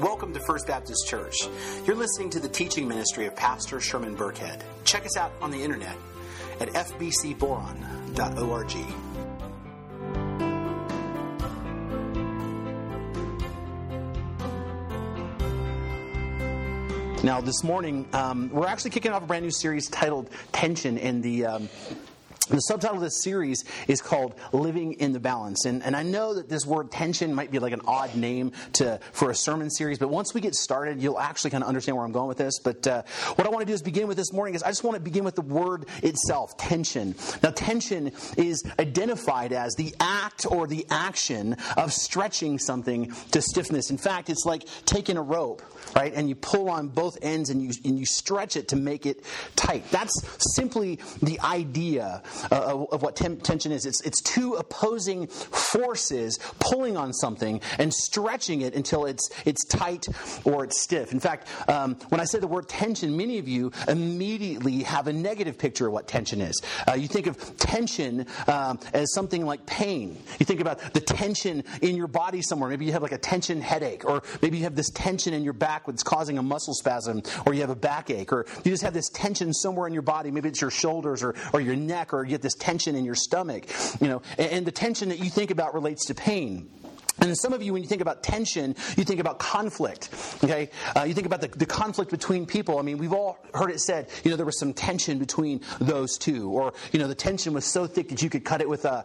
Welcome to First Baptist Church. You're listening to the teaching ministry of Pastor Sherman Burkhead. Check us out on the internet at fbcboron.org. Now, this morning, um, we're actually kicking off a brand new series titled Tension, in the um, the subtitle of this series is called Living in the Balance. And, and I know that this word tension might be like an odd name to, for a sermon series, but once we get started, you'll actually kind of understand where I'm going with this. But uh, what I want to do is begin with this morning is I just want to begin with the word itself, tension. Now, tension is identified as the act or the action of stretching something to stiffness. In fact, it's like taking a rope, right, and you pull on both ends and you, and you stretch it to make it tight. That's simply the idea uh, of what tem- tension is. It's, it's two opposing forces pulling on something and stretching it until it's, it's tight or it's stiff. In fact, um, when I say the word tension, many of you immediately have a negative picture of what tension is. Uh, you think of tension um, as something like pain. You think about the tension in your body somewhere. Maybe you have like a tension headache, or maybe you have this tension in your back that's causing a muscle spasm, or you have a backache, or you just have this tension somewhere in your body. Maybe it's your shoulders or, or your neck or you get this tension in your stomach, you know, and, and the tension that you think about relates to pain. And some of you, when you think about tension, you think about conflict. Okay, uh, you think about the, the, conflict between people. I mean, we've all heard it said, you know, there was some tension between those two, or you know, the tension was so thick that you could cut it with a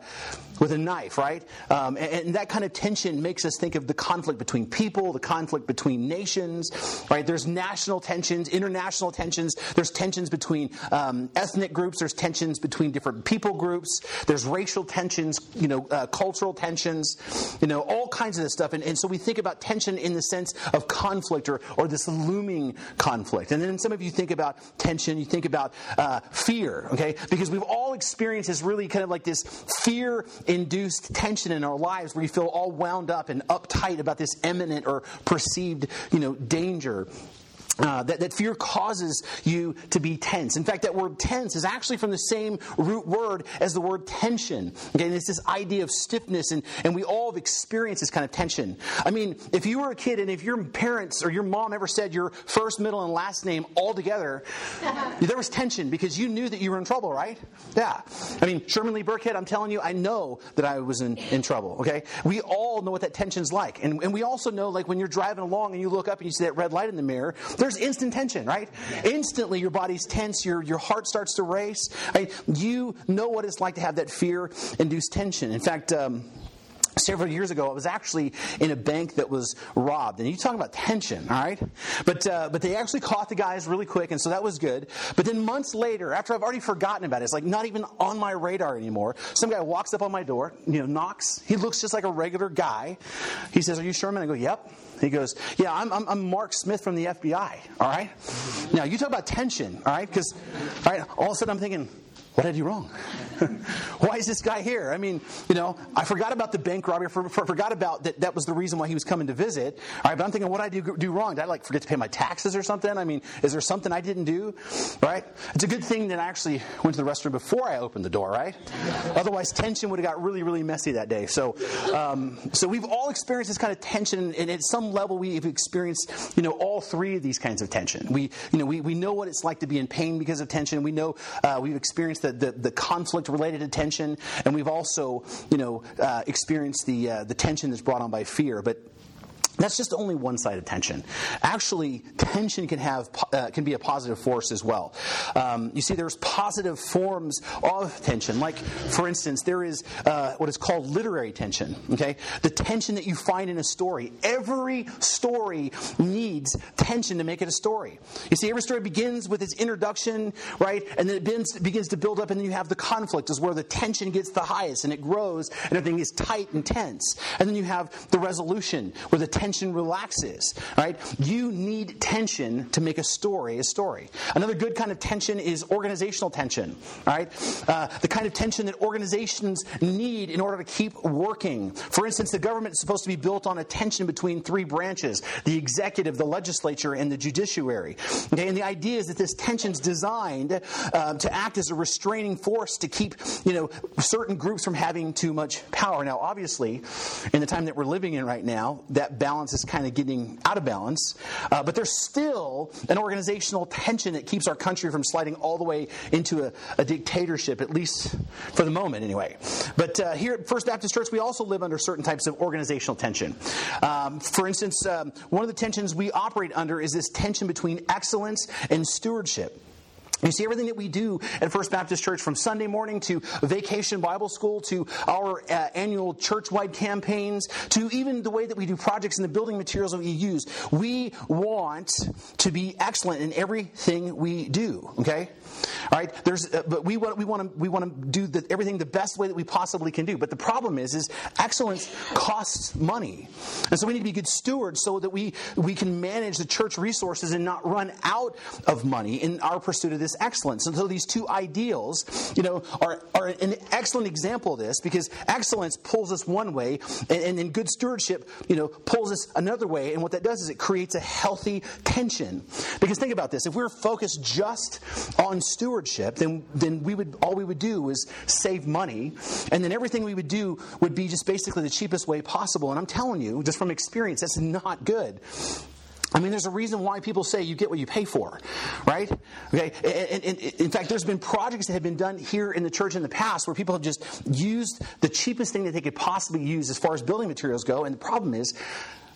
with a knife, right? Um, and, and, that kind of tension makes us think of the conflict between people, the conflict between nations, right? There's national tensions, international tensions. There's tensions between um, ethnic groups. There's tensions between different people groups. There's racial tensions, you know, uh, cultural tensions, you know, all all kinds of this stuff. And, and so we think about tension in the sense of conflict or, or this looming conflict. And then some of you think about tension, you think about uh, fear, okay? Because we've all experienced this really kind of like this fear induced tension in our lives where you feel all wound up and uptight about this imminent or perceived, you know, danger. Uh, that, that fear causes you to be tense. In fact, that word tense is actually from the same root word as the word tension. Okay, and it's this idea of stiffness, and, and we all have experienced this kind of tension. I mean, if you were a kid and if your parents or your mom ever said your first, middle, and last name all together, there was tension because you knew that you were in trouble, right? Yeah. I mean, Sherman Lee Burkhead, I'm telling you, I know that I was in, in trouble, okay? We all know what that tension's like. And, and we also know, like, when you're driving along and you look up and you see that red light in the mirror, there's instant tension, right? Instantly, your body's tense, your, your heart starts to race. Right? You know what it's like to have that fear induced tension. In fact, um, Several years ago, I was actually in a bank that was robbed, and you talk about tension, all right? But uh, but they actually caught the guys really quick, and so that was good. But then months later, after I've already forgotten about it, it's like not even on my radar anymore. Some guy walks up on my door, you know, knocks. He looks just like a regular guy. He says, "Are you Sherman?" I go, "Yep." He goes, Yeah, I'm, I'm, I'm, Mark Smith from the FBI, all right? Now, you talk about tension, all right? Because, all right, all of a sudden I'm thinking, what did I do wrong? why is this guy here? I mean, you know, I forgot about the bank robbery. For, for, forgot about that. That was the reason why he was coming to visit. All right, but I'm thinking, what did I do, do wrong? Did I like forget to pay my taxes or something? I mean, is there something I didn't do? Right? It's a good thing that I actually went to the restroom before I opened the door. Right? Otherwise, tension would have got really, really messy that day. So, um, so we've all experienced this kind of tension, and at some level, we've experienced, you know, all three of these kinds of tension. We, you know, we, we know what it's like to be in pain because of tension. We know uh, we've experienced the, the, the conflict related to tension, and we've also, you know, uh, experienced the uh, the tension that's brought on by fear. But that's just only one side of tension. Actually, tension can have uh, can be a positive force as well. Um, you see, there's positive forms of tension. Like, for instance, there is uh, what is called literary tension. Okay, the tension that you find in a story. Every story needs tension to make it a story. You see, every story begins with its introduction, right, and then it begins, begins to build up, and then you have the conflict, is where the tension gets the highest, and it grows, and everything is tight and tense, and then you have the resolution, where the tension relaxes, right? You need tension to make a story a story. Another good kind of tension is organizational tension, right? Uh, the kind of tension that organizations need in order to keep working. For instance, the government is supposed to be built on a tension between three branches the executive, the legislature, and the judiciary. Okay, and the idea is that this tension is designed uh, to act as a restraining force to keep you know certain groups from having too much power. Now, obviously, in the time that we're living in right now, that balance balance is kind of getting out of balance. Uh, but there's still an organizational tension that keeps our country from sliding all the way into a, a dictatorship, at least for the moment, anyway. But uh, here at First Baptist Church, we also live under certain types of organizational tension. Um, for instance, um, one of the tensions we operate under is this tension between excellence and stewardship. You see, everything that we do at First Baptist Church, from Sunday morning to vacation Bible school to our uh, annual church wide campaigns to even the way that we do projects and the building materials that we use, we want to be excellent in everything we do, okay? All right, there's, uh, but we want, we want to we want to do the, everything the best way that we possibly can do. But the problem is, is excellence costs money, and so we need to be good stewards so that we we can manage the church resources and not run out of money in our pursuit of this excellence. And so these two ideals, you know, are are an excellent example of this because excellence pulls us one way, and, and then good stewardship, you know, pulls us another way. And what that does is it creates a healthy tension. Because think about this: if we're focused just on stewardship, then, then we would all we would do is save money, and then everything we would do would be just basically the cheapest way possible. And I'm telling you, just from experience, that's not good. I mean, there's a reason why people say you get what you pay for, right? Okay. And, and, and, in fact, there's been projects that have been done here in the church in the past where people have just used the cheapest thing that they could possibly use as far as building materials go. And the problem is,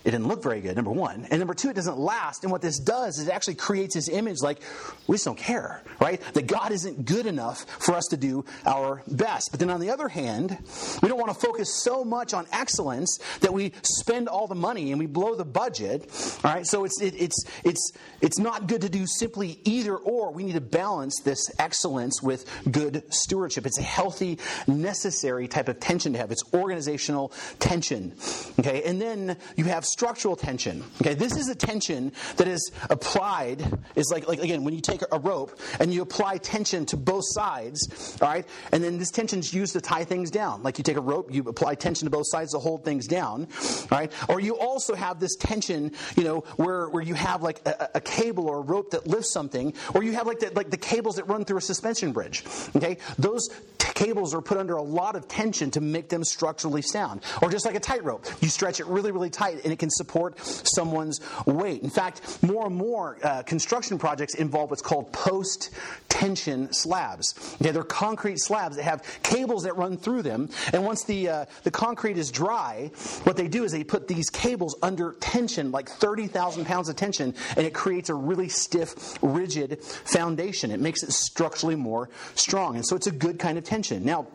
it didn't look very good, number one. And number two, it doesn't last. And what this does is it actually creates this image like we just don't care, right? That God isn't good enough for us to do our best. But then on the other hand, we don't want to focus so much on excellence that we spend all the money and we blow the budget. All right, so it's it, it's it's it's not good to do simply either or. We need to balance this excellence with good stewardship. It's a healthy, necessary type of tension to have. It's organizational tension. Okay, and then you have structural tension. Okay, this is a tension that is applied, is like, like again, when you take a rope and you apply tension to both sides, all right, and then this tension is used to tie things down. Like you take a rope, you apply tension to both sides to hold things down, all right, or you also have this tension, you know, where, where you have like a, a cable or a rope that lifts something, or you have like the, like the cables that run through a suspension bridge. Okay, those t- cables are put under a lot of tension to make them structurally sound. Or just like a tightrope, you stretch it really, really tight and it can support someone's weight. In fact, more and more uh, construction projects involve what's called post tension slabs. Okay, they're concrete slabs that have cables that run through them, and once the uh, the concrete is dry, what they do is they put these cables under tension, like 30,000 pounds of tension, and it creates a really stiff, rigid foundation. It makes it structurally more strong, and so it's a good kind of tension. Now,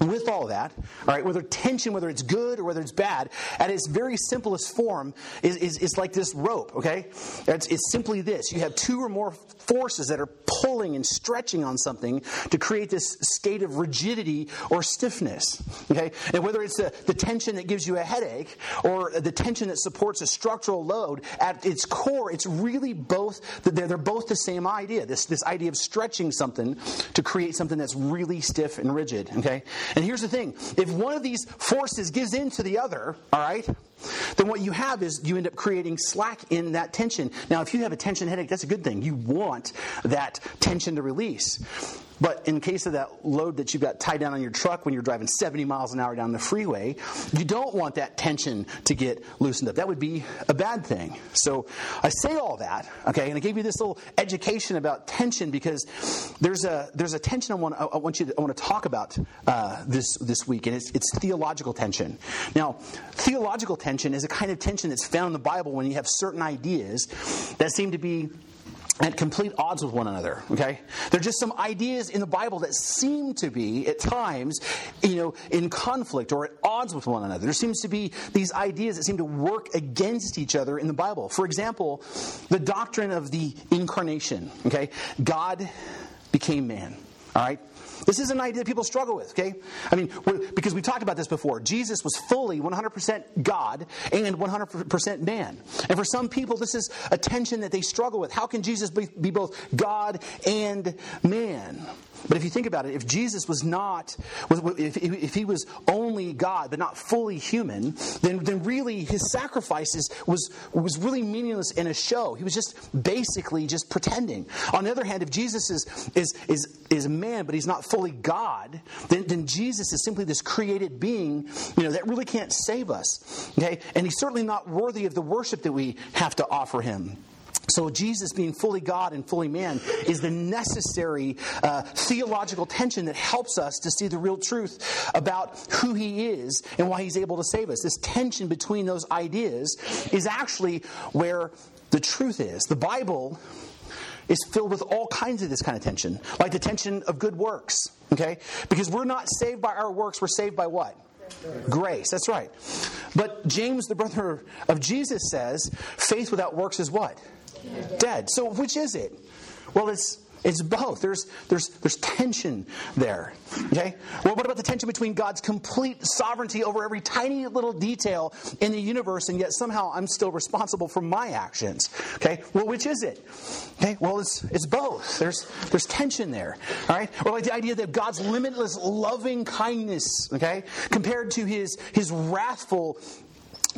with all that, all right, whether tension, whether it's good or whether it's bad, at its very simplest form is, is, is like this rope, okay? It's, it's simply this. You have two or more forces that are pulling and stretching on something to create this state of rigidity or stiffness, okay? And whether it's the, the tension that gives you a headache or the tension that supports a structural load, at its core, it's really both, they're, they're both the same idea, this, this idea of stretching something to create something that's really stiff and rigid, okay? And here's the thing if one of these forces gives in to the other, all right, then what you have is you end up creating slack in that tension. Now, if you have a tension headache, that's a good thing. You want that tension to release. But in case of that load that you've got tied down on your truck when you're driving 70 miles an hour down the freeway, you don't want that tension to get loosened up. That would be a bad thing. So I say all that, okay, and I gave you this little education about tension because there's a there's a tension I want I want you to, I want to talk about uh, this this week, and it's, it's theological tension. Now, theological tension is a kind of tension that's found in the Bible when you have certain ideas that seem to be at complete odds with one another okay? There are just some ideas in the bible that seem to be at times you know in conflict or at odds with one another. There seems to be these ideas that seem to work against each other in the bible. For example the doctrine of the incarnation okay? God became man all right this is an idea that people struggle with, okay? I mean, because we talked about this before. Jesus was fully 100% God and 100% man. And for some people, this is a tension that they struggle with. How can Jesus be, be both God and man? But if you think about it, if Jesus was not, if, he was only God but not fully human, then, then really his sacrifices was, was really meaningless in a show. He was just basically just pretending. On the other hand, if Jesus is, is, is, is a man but he's not fully God, then, then Jesus is simply this created being you know, that really can't save us. Okay? And he's certainly not worthy of the worship that we have to offer him. So, Jesus being fully God and fully man is the necessary uh, theological tension that helps us to see the real truth about who he is and why he's able to save us. This tension between those ideas is actually where the truth is. The Bible is filled with all kinds of this kind of tension, like the tension of good works, okay? Because we're not saved by our works, we're saved by what? Grace, that's right. But James, the brother of Jesus, says faith without works is what? Dead. So which is it? Well, it's it's both. There's, there's, there's tension there. Okay? Well, what about the tension between God's complete sovereignty over every tiny little detail in the universe, and yet somehow I'm still responsible for my actions? Okay? Well, which is it? Okay? Well, it's, it's both. There's, there's tension there. All right? Or like the idea that God's limitless loving kindness, okay, compared to his, his wrathful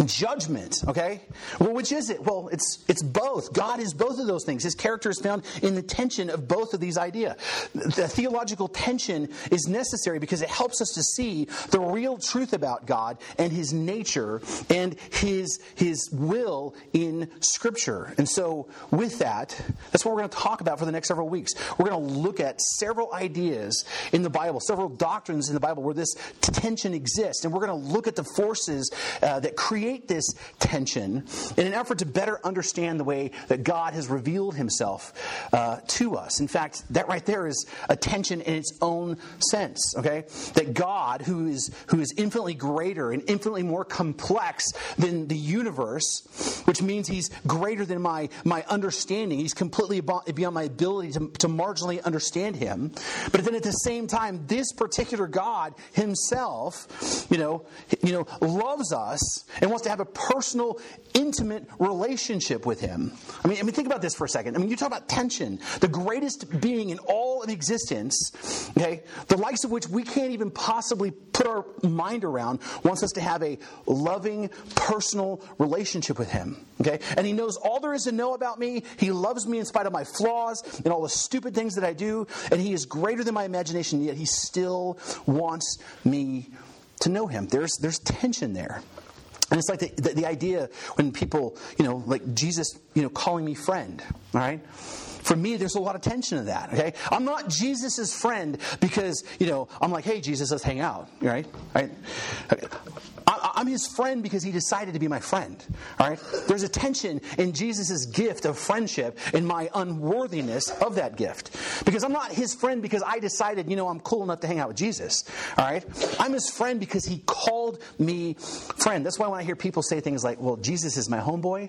judgment okay? Well which is it? Well it's it's both. God is both of those things. His character is found in the tension of both of these ideas the theological tension is necessary because it helps us to see the real truth about god and his nature and his his will in scripture. And so with that that's what we're going to talk about for the next several weeks. We're going to look at several ideas in the bible several doctrines in the bible where this tension exists. And we're going to look at the forces uh, that create create this tension in an effort to better understand the way that God has revealed himself uh, to us. In fact, that right there is a tension in its own sense, okay? That God, who is, who is infinitely greater and infinitely more complex than the universe, which means he's greater than my, my understanding, he's completely beyond my ability to, to marginally understand him. But then at the same time, this particular God himself, you know, you know, loves us and wants to have a personal, intimate relationship with Him. I mean, I mean, think about this for a second. I mean, you talk about tension, the greatest being in all of existence, okay, the likes of which we can't even possibly put our mind around, wants us to have a loving, personal relationship with Him. Okay? And He knows all there is to know about me. He loves me in spite of my flaws and all the stupid things that I do. And He is greater than my imagination, yet He still wants me to know Him. There's, there's tension there. And it's like the, the, the, idea when people, you know, like Jesus, you know, calling me friend, all right? For me, there's a lot of tension in that, okay? I'm not Jesus' friend because, you know, I'm like, hey, Jesus, let's hang out, right? Right? I'm his friend because he decided to be my friend. All right? There's a tension in Jesus' gift of friendship and my unworthiness of that gift. Because I'm not his friend because I decided, you know, I'm cool enough to hang out with Jesus. All right? I'm his friend because he called me friend. That's why when I hear people say things like, well, Jesus is my homeboy,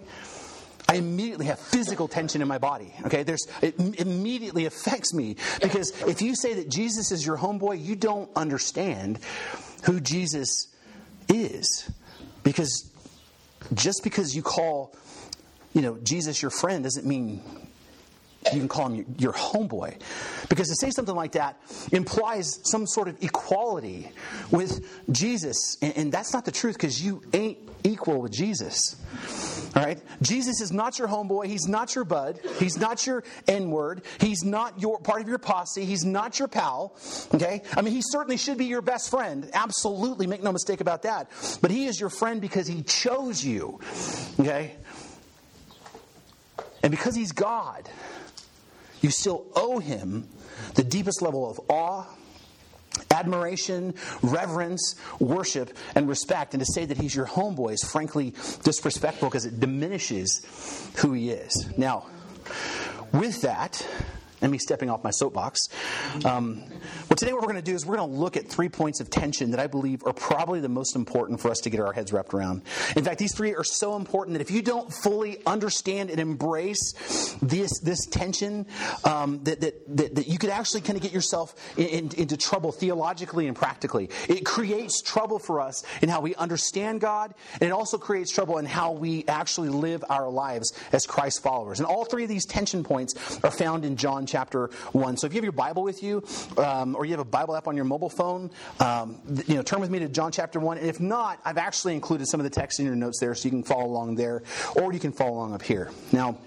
I immediately have physical tension in my body. Okay, there's it immediately affects me because if you say that Jesus is your homeboy, you don't understand who Jesus is. Because just because you call, you know, Jesus your friend doesn't mean you can call him your, homeboy. Because to say something like that implies some sort of equality with Jesus. And, and that's not the truth because you ain't equal with Jesus. All right? Jesus is not your homeboy. He's not your bud. He's not your N word. He's not your part of your posse. He's not your pal. Okay? I mean, he certainly should be your best friend. Absolutely. Make no mistake about that. But he is your friend because he chose you. Okay? And because he's God, you still owe him the deepest level of awe admiration, reverence, worship, and respect. And to say that he's your homeboy is frankly disrespectful because it diminishes who he is. Now, with that, and me stepping off my soapbox. Um, well, today what we're going to do is we're going to look at three points of tension that I believe are probably the most important for us to get our heads wrapped around. In fact, these three are so important that if you don't fully understand and embrace this this tension, um, that, that, that, that, you could actually kind of get yourself in, in, into trouble theologically and practically. It creates trouble for us in how we understand God, and it also creates trouble in how we actually live our lives as Christ followers. And all three of these tension points are found in John chapter 1. So if you have your Bible with you, um, or you have a Bible app on your mobile phone, um, you know, turn with me to John chapter 1. And if not, I've actually included some of the text in your notes there so you can follow along there, or you can follow along up here. Now,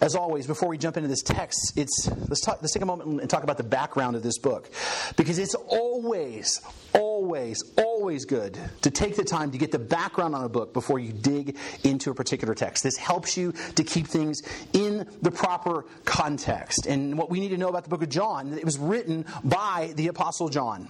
as always, before we jump into this text, it's let's, talk, let's take a moment and talk about the background of this book, because it's always, always, always good to take the time to get the background on a book before you dig into a particular text. This helps you to keep things in the proper context. And what we need to know about the book of John, it was written by the Apostle John.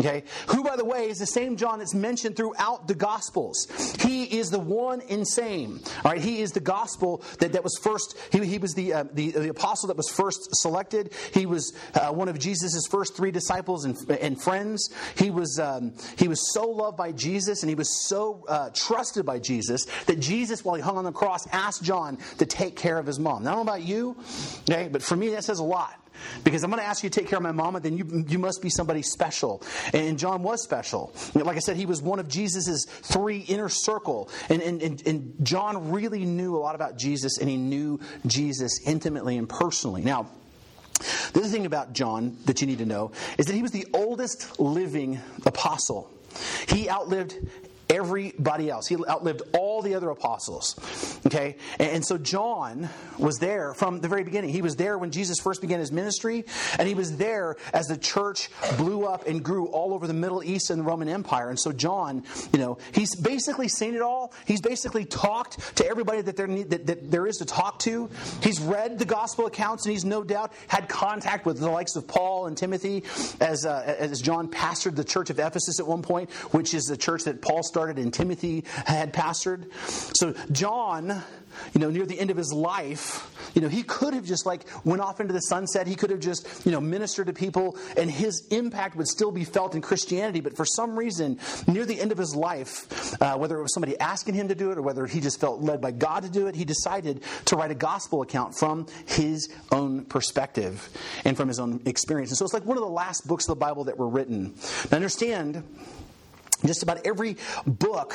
Okay, who, by the way, is the same John that's mentioned throughout the Gospels. He is the one and same. All right, he is the gospel that, that was first. He, he was the, uh, the, the apostle that was first selected. He was uh, one of Jesus' first three disciples and, and friends. He was, um, he was so loved by Jesus and he was so uh, trusted by Jesus that Jesus, while he hung on the cross, asked John to take care of his mom. Now, I don't know about you, okay, but for me, that says a lot because I'm going to ask you to take care of my mama, then you, you must be somebody special. And John was special. Like I said, he was one of Jesus' three inner circle. And, and, and, and John really knew a lot about Jesus, and he knew Jesus intimately and personally. Now, the other thing about John that you need to know is that he was the oldest living apostle. He outlived everybody else. He outlived all the other apostles. Okay? And, so John was there from the very beginning. He was there when Jesus first began his ministry, and he was there as the church blew up and grew all over the Middle East and the Roman Empire. And so John, you know, he's basically seen it all. He's basically talked to everybody that there, that, that there is to talk to. He's read the gospel accounts, and he's no doubt had contact with the likes of Paul and Timothy as, uh, as John pastored the church of Ephesus at one point, which is the church that Paul started and Timothy had pastored. So John, you know, near the end of his life, you know, he could have just like went off into the sunset. He could have just, you know, ministered to people and his impact would still be felt in Christianity. But for some reason, near the end of his life, uh, whether it was somebody asking him to do it or whether he just felt led by God to do it, he decided to write a gospel account from his own perspective and from his own experience. And so it's like one of the last books of the Bible that were written. Now understand, just about every book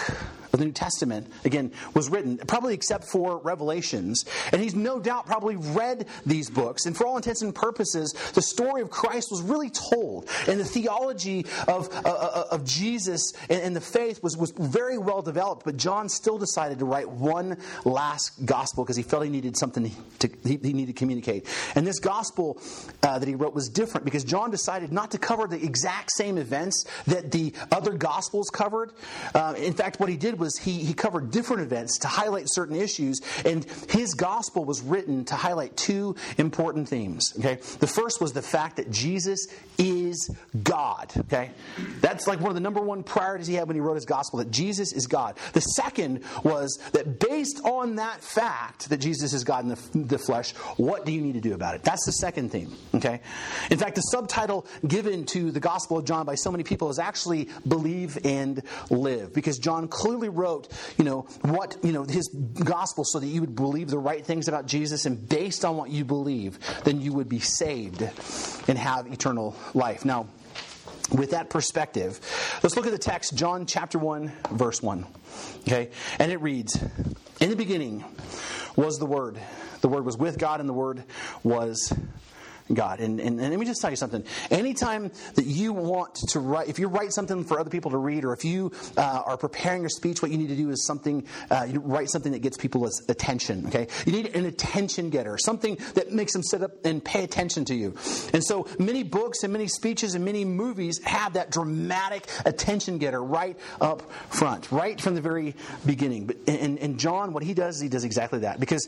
of the New Testament, again, was written, probably except for Revelations. And he's no doubt probably read these books. And for all intents and purposes, the story of Christ was really told. And the theology of, uh, uh of Jesus and, and the faith was, was very well developed. But John still decided to write one last gospel because he felt he needed something to, he, he needed to communicate. And this gospel uh, that he wrote was different because John decided not to cover the exact same events that the other gospels covered. Uh, in fact, what he did was he, he covered different events to highlight certain issues, and his gospel was written to highlight two important themes. Okay, the first was the fact that Jesus is God. Okay, that's like one of the number one priorities he had when he wrote his gospel that Jesus is God. The second was that based on that fact that Jesus is God in the, the flesh, what do you need to do about it? That's the second theme. Okay, in fact, the subtitle given to the Gospel of John by so many people is actually "Believe and Live," because John clearly wrote, you know, what, you know, his gospel so that you would believe the right things about Jesus, and based on what you believe, then you would be saved and have eternal life. Now, with that perspective, let's look at the text, John chapter 1, verse 1. Okay? And it reads In the beginning was the Word. The Word was with God, and the Word was God. And, and, and, let me just tell you something. Anytime that you want to write, if you write something for other people to read, or if you uh, are preparing your speech, what you need to do is something, uh, you write something that gets people's attention, okay? You need an attention getter, something that makes them sit up and pay attention to you. And so many books and many speeches and many movies have that dramatic attention getter right up front, right from the very beginning. But, and, and John, what he does is he does exactly that. Because,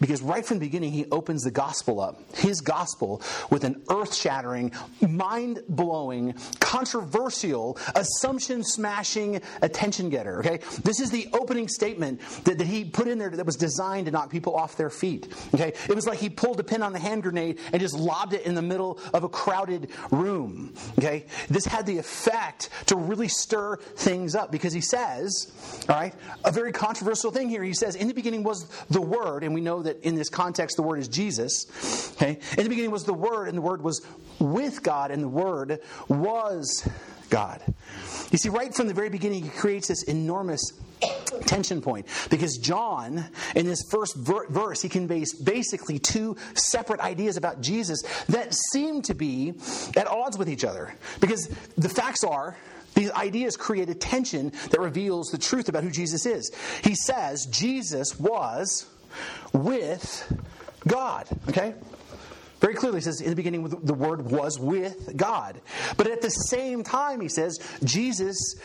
because right from the beginning, he opens the gospel up. His gospel with an earth shattering, mind blowing, controversial, assumption smashing attention getter. Okay? This is the opening statement that, that he put in there that was designed to knock people off their feet. Okay? It was like he pulled a pin on the hand grenade and just lobbed it in the middle of a crowded room. Okay? This had the effect to really stir things up because he says, all right, a very controversial thing here. He says, In the beginning was the Word, and we know that in this context the Word is Jesus. Okay? In the beginning was the Word, and the Word was with God, and the Word was God. You see, right from the very beginning, he creates this enormous tension point because John, in this first ver- verse, he conveys basically two separate ideas about Jesus that seem to be at odds with each other. Because the facts are, these ideas create a tension that reveals the truth about who Jesus is. He says Jesus was with God. Okay? Very clearly says in the beginning the word was with God. But at the same time, he says Jesus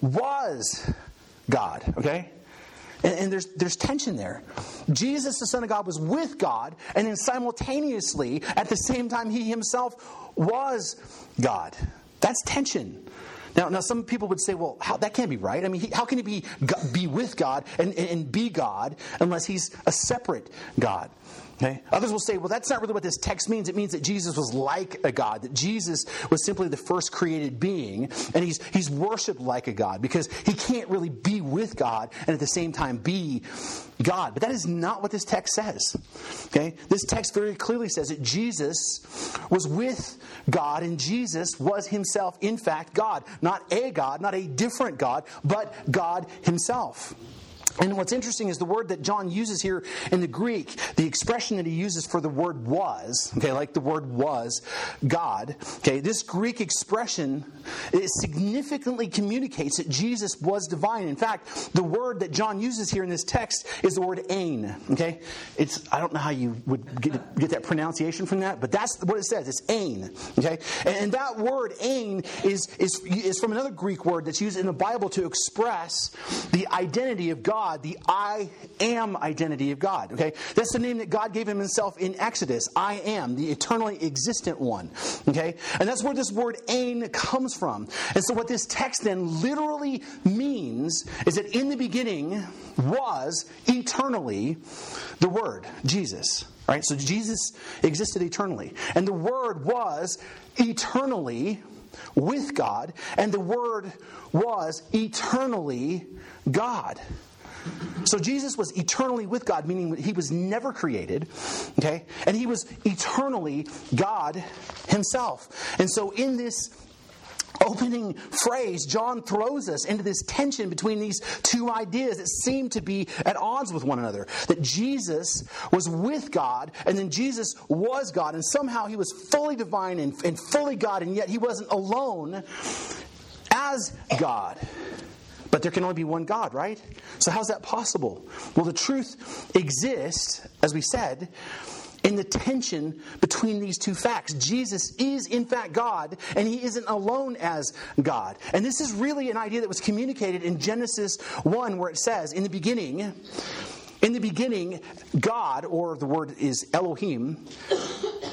was God. Okay? And, and, there's, there's tension there. Jesus, the Son of God, was with God, and then simultaneously, at the same time, he himself was God. That's tension. Now, now some people would say, well, how, that can't be right. I mean, he, how can he be, be with God and, and be God unless he's a separate God? Okay? Others will say, well, that's not really what this text means. It means that Jesus was like a God, that Jesus was simply the first created being, and he's, he's worshiped like a God because he can't really be with God and at the same time be God. But that is not what this text says. Okay? This text very clearly says that Jesus was with God, and Jesus was himself, in fact, God. Not a God, not a different God, but God himself. And what's interesting is the word that John uses here in the Greek, the expression that he uses for the word was, okay, like the word was God, okay, this Greek expression significantly communicates that Jesus was divine. In fact, the word that John uses here in this text is the word ain, okay? It's, I don't know how you would get, get that pronunciation from that, but that's what it says. It's ain, okay? And that word ain is, is, is from another Greek word that's used in the Bible to express the identity of God God, the I am identity of God. Okay? That's the name that God gave him himself in Exodus. I am, the eternally existent one. Okay? And that's where this word ain comes from. And so what this text then literally means is that in the beginning was eternally the Word, Jesus. Right? So Jesus existed eternally. And the Word was eternally with God, and the Word was eternally God. So Jesus was eternally with God, meaning he was never created, okay? And he was eternally God himself. And so in this opening phrase, John throws us into this tension between these two ideas that seem to be at odds with one another. That Jesus was with God, and then Jesus was God, and somehow he was fully divine and, and fully God, and yet he wasn't alone as God. But there can only be one God, right? So, how's that possible? Well, the truth exists, as we said, in the tension between these two facts. Jesus is, in fact, God, and he isn't alone as God. And this is really an idea that was communicated in Genesis 1, where it says, In the beginning, in the beginning, God, or the word is Elohim,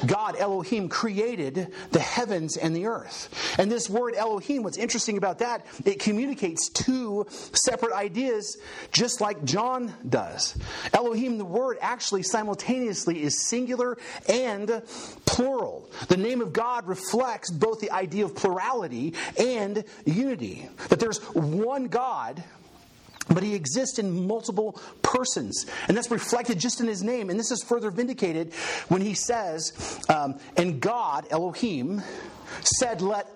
God, Elohim, created the heavens and the earth. And this word Elohim, what's interesting about that, it communicates two separate ideas, just like John does. Elohim, the word, actually simultaneously is singular and plural. The name of God reflects both the idea of plurality and unity. That there's one God but he exists in multiple persons. And that's reflected just in his name. And this is further vindicated when he says, um, And God, Elohim, said, Let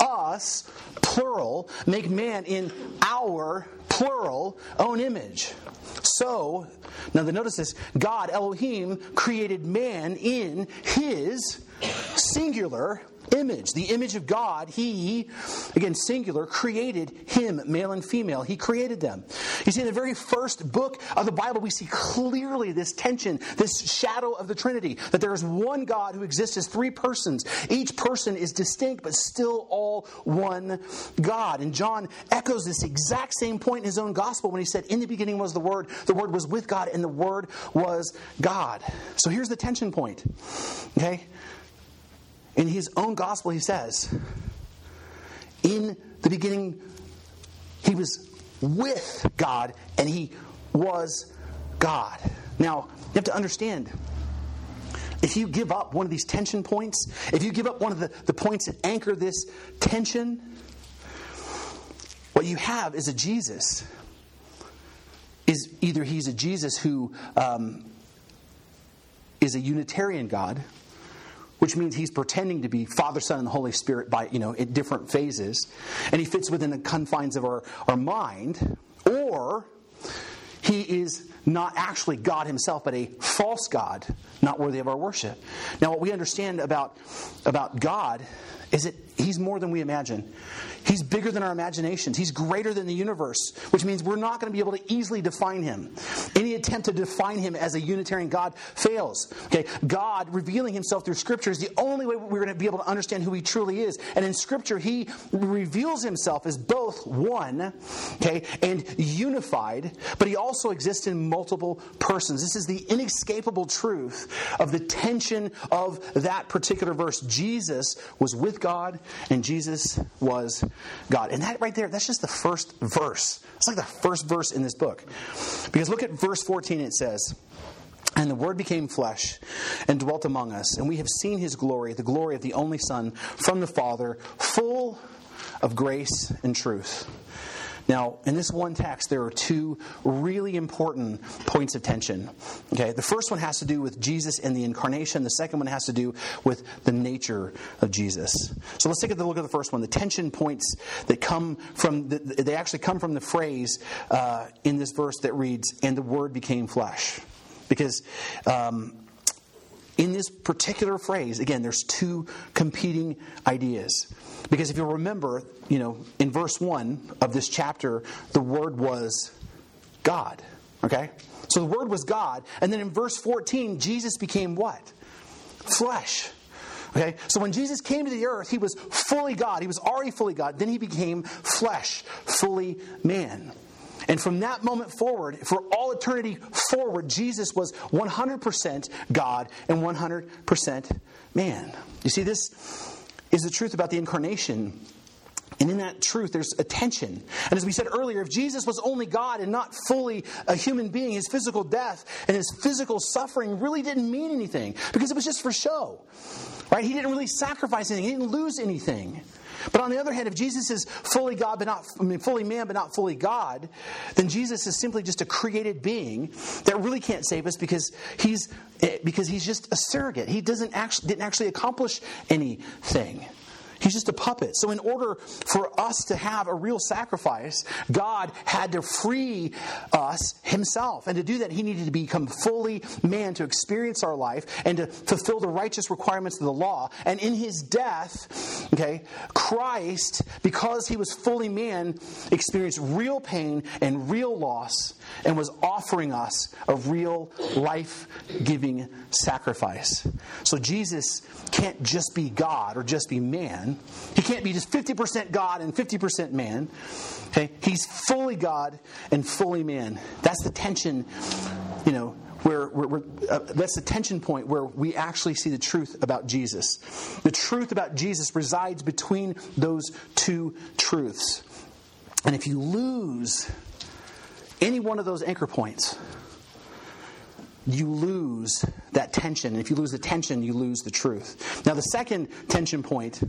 us, plural, make man in our, plural, own image. So, now the notice this God, Elohim, created man in his singular image, the image of God, He, again, singular, created him, male and female. He created them. You see, in the very first book of the Bible, we see clearly this tension, this shadow of the Trinity, that there is one God who exists as three persons. Each person is distinct, but still all one God. And John echoes this exact same point in his own gospel when he said, In the beginning was the Word, the Word was with God, and the Word was God. So here's the tension point. Okay? In his own gospel, he says, In the beginning, he was with God and he was God. Now, you have to understand if you give up one of these tension points, if you give up one of the, the points that anchor this tension, what you have is a Jesus. Is either he's a Jesus who um, is a Unitarian God, which means he's pretending to be Father, Son, and the Holy Spirit by, you know, in different phases, and he fits within the confines of our, our mind, or he is not actually God himself, but a false God, not worthy of our worship. Now, what we understand about, about God is that he's more than we imagine. He's bigger than our imaginations. He's greater than the universe, which means we're not going to be able to easily define him. Any attempt to define him as a Unitarian God fails. Okay, God revealing himself through Scripture is the only way we're going to be able to understand who he truly is. And in Scripture, he reveals himself as both one, okay, and unified, but he also exists in multiple persons. This is the inescapable truth of the tension of that particular verse. Jesus was with God, and Jesus was God. And that right there, that's just the first verse. It's like the first verse in this book. Because look at verse 14, it says, and the Word became flesh and dwelt among us, and we have seen his glory, the glory of the only Son from the Father, full of grace and truth. Now, in this one text, there are two really important points of tension. Okay, the first one has to do with Jesus and the incarnation. The second one has to do with the nature of Jesus. So let's take a look at the first one. The tension points that come from the, they actually come from the phrase uh, in this verse that reads, "And the Word became flesh," because. Um, in this particular phrase, again, there's two competing ideas. Because if you remember, you know, in verse 1 of this chapter, the word was God. Okay? So the word was God. And then in verse 14, Jesus became what? Flesh. Okay? So when Jesus came to the earth, he was fully God. He was already fully God. Then he became flesh, fully man. And from that moment forward, for all eternity forward, Jesus was 100% God and 100% man. You see, this is the truth about the incarnation. And in that truth, there's a tension. And as we said earlier, if Jesus was only God and not fully a human being, his physical death and his physical suffering really didn't mean anything because it was just for show. Right? He didn't really sacrifice anything, he didn't lose anything. But on the other hand, if Jesus is fully God, but not I mean, fully man, but not fully God, then Jesus is simply just a created being that really can't save us because he's eh, because he's just a surrogate. He doesn't actually didn't actually accomplish anything. He's just a puppet. So, in order for us to have a real sacrifice, God had to free us himself. And to do that, he needed to become fully man to experience our life and to fulfill the righteous requirements of the law. And in his death, okay, Christ, because he was fully man, experienced real pain and real loss and was offering us a real life giving sacrifice. So, Jesus can't just be God or just be man man. He can't be just 50% God and 50% man. Okay? He's fully God and fully man. That's the tension, you know, where, uh, that's the tension point where we actually see the truth about Jesus. The truth about Jesus resides between those two truths. And if you lose any one of those anchor points, you lose that tension. If you lose the tension, you lose the truth. Now, the second tension point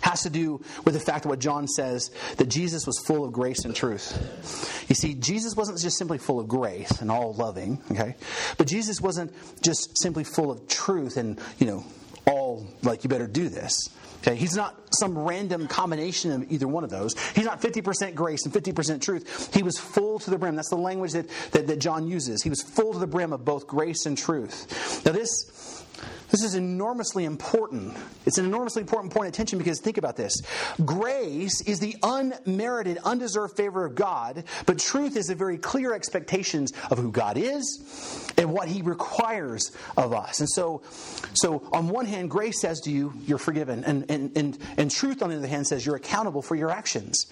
has to do with the fact that what John says that Jesus was full of grace and truth. You see, Jesus wasn't just simply full of grace and all loving, okay? But Jesus wasn't just simply full of truth and, you know, all like, you better do this. Okay, he's not some random combination of either one of those. He's not 50% grace and 50% truth. He was full to the brim. That's the language that, that, that John uses. He was full to the brim of both grace and truth. Now, this this is enormously important. It's an enormously important point of attention because think about this. Grace is the unmerited, undeserved favor of God, but truth is the very clear expectations of who God is and what He requires of us. And so, so on one hand, grace says to you, you're forgiven. And, and, and, and truth, on the other hand, says you're accountable for your actions.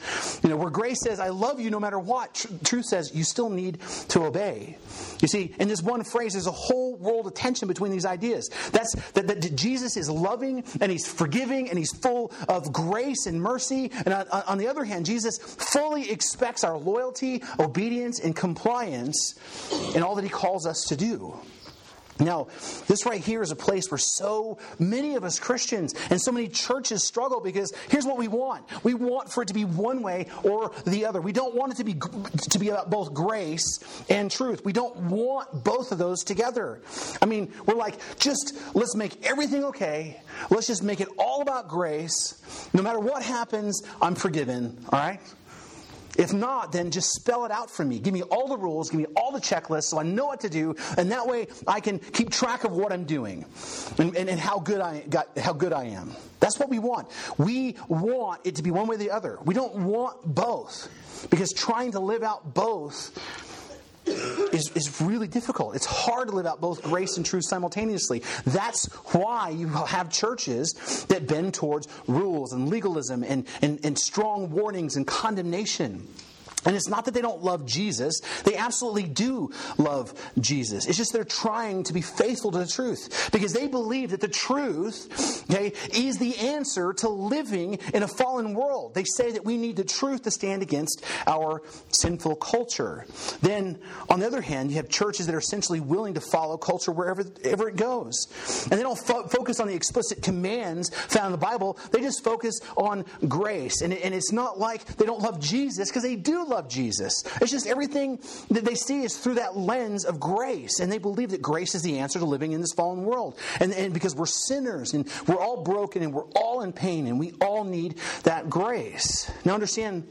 You know, where grace says, I love you no matter what, tr- truth says you still need to obey. You see, in this one phrase, there's a whole world of tension between these ideas. That's that, that Jesus is loving and he's forgiving and he's full of grace and mercy. And on, on the other hand, Jesus fully expects our loyalty, obedience, and compliance in all that he calls us to do. Now, this right here is a place where so many of us Christians and so many churches struggle because here's what we want. We want for it to be one way or the other. We don't want it to be to be about both grace and truth. We don't want both of those together. I mean, we're like, just let's make everything okay. Let's just make it all about grace. No matter what happens, I'm forgiven, all right? If not, then just spell it out for me. Give me all the rules, give me all the checklists so I know what to do, and that way I can keep track of what I'm doing and, and, and how, good I got, how good I am. That's what we want. We want it to be one way or the other. We don't want both because trying to live out both is, is really difficult. It's hard to live out both grace and truth simultaneously. That's why you have churches that bend towards rules and legalism and, and, and strong warnings and condemnation. And it's not that they don't love Jesus. They absolutely do love Jesus. It's just they're trying to be faithful to the truth because they believe that the truth okay, is the answer to living in a fallen world. They say that we need the truth to stand against our sinful culture. Then, on the other hand, you have churches that are essentially willing to follow culture wherever, wherever it goes. And they don't fo- focus on the explicit commands found in the Bible, they just focus on grace. And, and it's not like they don't love Jesus because they do love Jesus. It's just everything that they see is through that lens of grace. And they believe that grace is the answer to living in this fallen world. And, and because we're sinners and we're all broken and we're all in pain and we all need that grace. Now, understand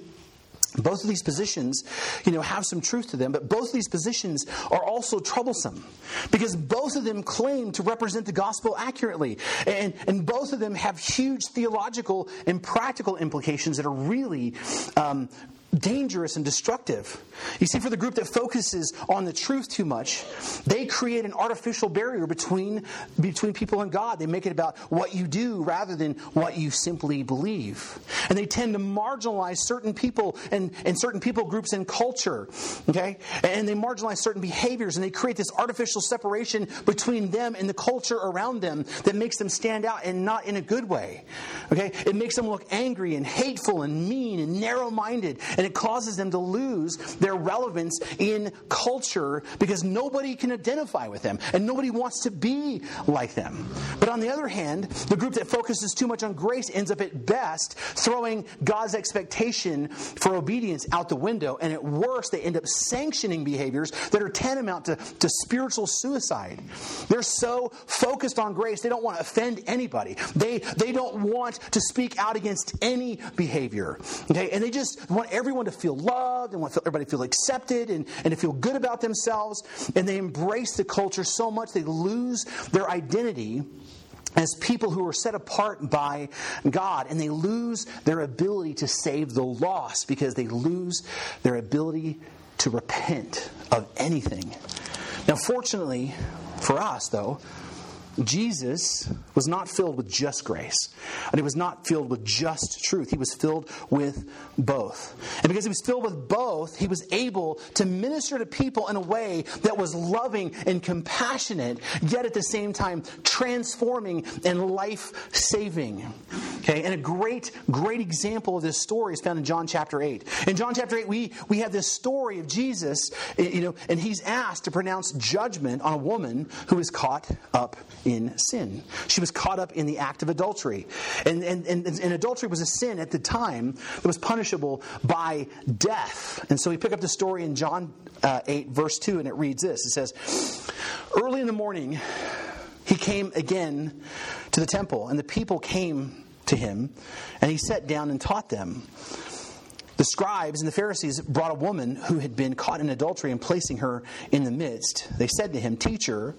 both of these positions you know have some truth to them but both of these positions are also troublesome because both of them claim to represent the gospel accurately and, and both of them have huge theological and practical implications that are really um, dangerous and destructive. You see, for the group that focuses on the truth too much, they create an artificial barrier between, between people and God. They make it about what you do rather than what you simply believe. And they tend to marginalize certain people and, and certain people groups and culture. Okay? And they marginalize certain behaviors and they create this artificial separation between them and the culture around them that makes them stand out and not in a good way. Okay? It makes them look angry and hateful and mean and narrow minded and it causes them to lose their relevance in culture because nobody can identify with them and nobody wants to be like them. But on the other hand, the group that focuses too much on grace ends up at best throwing God's expectation for obedience out the window, and at worst, they end up sanctioning behaviors that are tantamount to, to spiritual suicide. They're so focused on grace, they don't want to offend anybody. They, they don't want to speak out against any behavior. Okay? And they just want every everyone to feel loved and want everybody to feel accepted and, and to feel good about themselves. And they embrace the culture so much they lose their identity as people who are set apart by God, and they lose their ability to save the lost because they lose their ability to repent of anything. Now, fortunately for us, though, Jesus was not filled with just grace, and he was not filled with just truth. He was filled with both. And because he was filled with both, he was able to minister to people in a way that was loving and compassionate, yet at the same time transforming and life saving. Okay, and a great, great example of this story is found in John chapter 8. In John chapter 8, we, we have this story of Jesus, eh, you know, and he's asked to pronounce judgment on a woman who is caught up in sin. She was caught up in the act of adultery. And, and, and, and adultery was a sin at the time that was punishable by death. And so we pick up the story in John uh, 8, verse 2, and it reads this It says, Early in the morning, he came again to the temple, and the people came to him, and he sat down and taught them. The scribes and the Pharisees brought a woman who had been caught in adultery and placing her in the midst. They said to him, Teacher,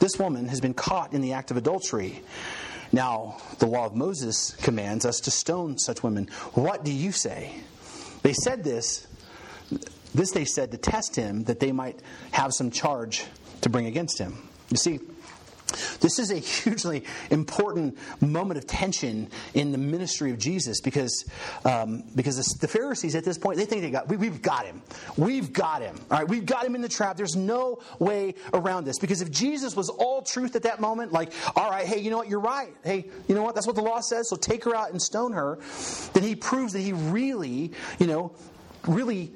this woman has been caught in the act of adultery. Now, the law of Moses commands us to stone such women. What do you say? They said this, this they said to test him that they might have some charge to bring against him. You see, this is a hugely important moment of tension in the ministry of Jesus because, um, because the Pharisees at this point, they think they got, we, we've got him. We've got him. All right, we've got him in the trap. There's no way around this. Because if Jesus was all truth at that moment, like, all right, hey, you know what, you're right. Hey, you know what, that's what the law says, so take her out and stone her, then he proves that he really, you know, really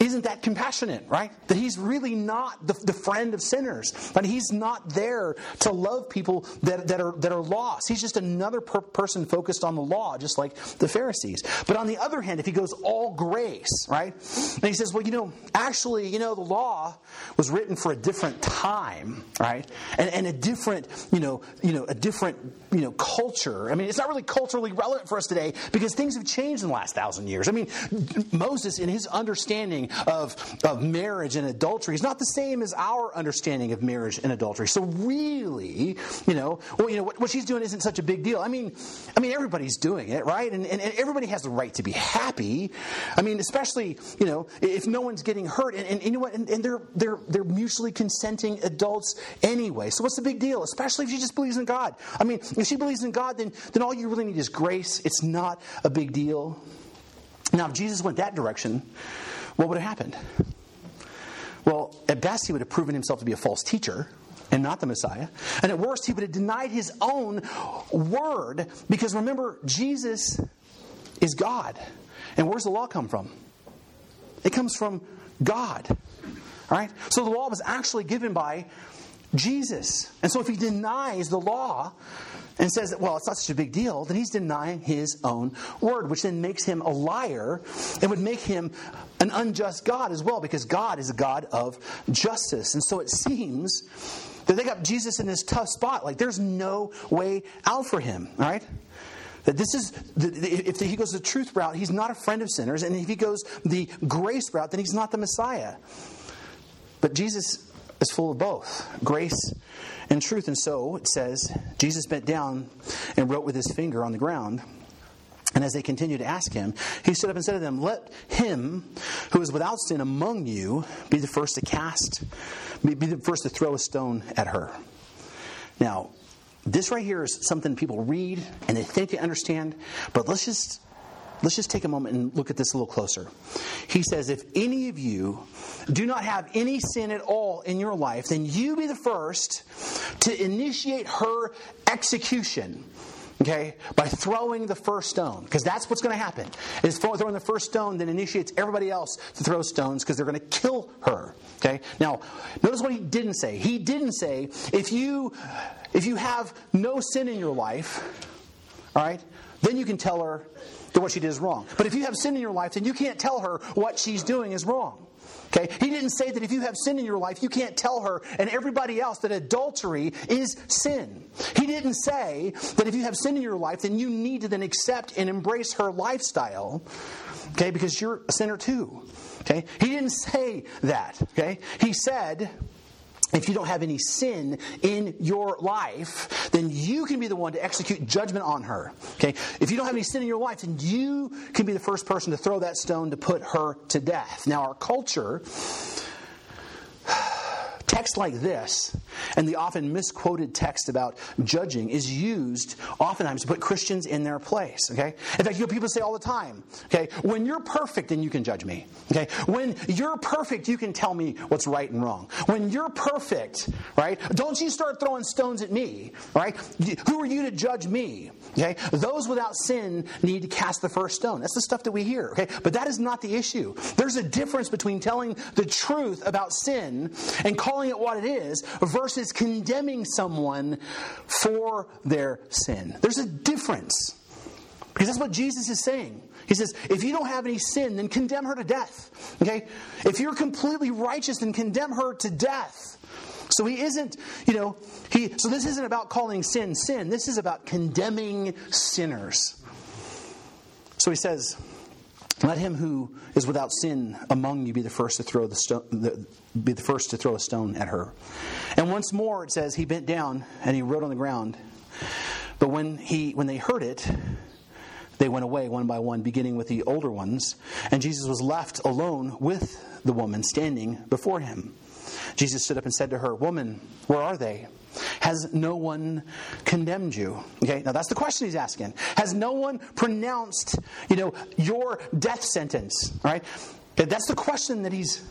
isn't that compassionate, right? That he's really not the, the friend of sinners. That he's not there to love people that, that, are, that are lost. He's just another per- person focused on the law, just like the Pharisees. But on the other hand, if he goes all grace, right? And he says, well, you know, actually, you know, the law was written for a different time, right? And, and a different, you know, you know, a different, you know, culture. I mean, it's not really culturally relevant for us today because things have changed in the last thousand years. I mean, Moses, in his understanding of, of marriage and adultery is not the same as our understanding of marriage and adultery. So really, you know, well, you know what, what she's doing isn't such a big deal. I mean, I mean, everybody's doing it, right? And, and, and everybody has the right to be happy. I mean, especially, you know, if no one's getting hurt, and, and you know what, and, and they're they're they're mutually consenting adults anyway. So what's the big deal? Especially if she just believes in God. I mean, if she believes in God, then then all you really need is grace. It's not a big deal. Now, if Jesus went that direction, what would have happened? Well, at best, he would have proven himself to be a false teacher and not the Messiah. And at worst, he would have denied his own word because remember, Jesus is God. And where's the law come from? It comes from God. All right? So the law was actually given by Jesus. And so if he denies the law, and says that, well, it's not such a big deal, then he's denying his own word, which then makes him a liar and would make him an unjust God as well, because God is a God of justice. And so it seems that they got Jesus in this tough spot. Like there's no way out for him, right? That this is, if he goes the truth route, he's not a friend of sinners. And if he goes the grace route, then he's not the Messiah. But Jesus is full of both grace and truth. And so it says, Jesus bent down and wrote with his finger on the ground. And as they continued to ask him, he stood up and said to them, Let him who is without sin among you be the first to cast, be the first to throw a stone at her. Now, this right here is something people read and they think they understand, but let's just let's just take a moment and look at this a little closer. He says, If any of you do not have any sin at all in your life, then you be the first to initiate her execution. Okay, by throwing the first stone, because that's what's going to happen. Is throwing the first stone then initiates everybody else to throw stones because they're going to kill her. Okay. Now, notice what he didn't say. He didn't say if you if you have no sin in your life, all right, then you can tell her that what she did is wrong. But if you have sin in your life, then you can't tell her what she's doing is wrong. Okay? He didn't say that if you have sin in your life, you can't tell her and everybody else that adultery is sin. He didn't say that if you have sin in your life, then you need to then accept and embrace her lifestyle. Okay? Because you're a sinner too. Okay? He didn't say that. Okay? He said, if you don't have any sin in your life, then you can be the one to execute judgment on her. Okay? If you don't have any sin in your life, then you can be the first person to throw that stone to put her to death. Now, our culture text like this and the often misquoted text about judging is used oftentimes to put Christians in their place. Okay? In fact, you know, people say all the time, okay, when you're perfect, then you can judge me. Okay? When you're perfect, you can tell me what's right and wrong. When you're perfect, right, don't you start throwing stones at me, right? Who are you to judge me? Okay? Those without sin need to cast the first stone. That's the stuff that we hear. Okay? But that is not the issue. There's a difference between telling the truth about sin and calling it what it is versus condemning someone for their sin. There's a difference. Because that's what Jesus is saying. He says, if you don't have any sin, then condemn her to death. Okay? If you're completely righteous, then condemn her to death. So he isn't, you know, he so this isn't about calling sin sin. This is about condemning sinners. So he says, let him who is without sin among you be the first to throw the stone, the, be the first to throw a stone at her. And once more it says he bent down and he wrote on the ground. But when he when they heard it, they went away one by one, beginning with the older ones, and Jesus was left alone with the woman standing before him. Jesus stood up and said to her, Woman, where are they? Has no one condemned you? Okay, now that's the question he's asking. Has no one pronounced, you know, your death sentence? All right? That's the question that he's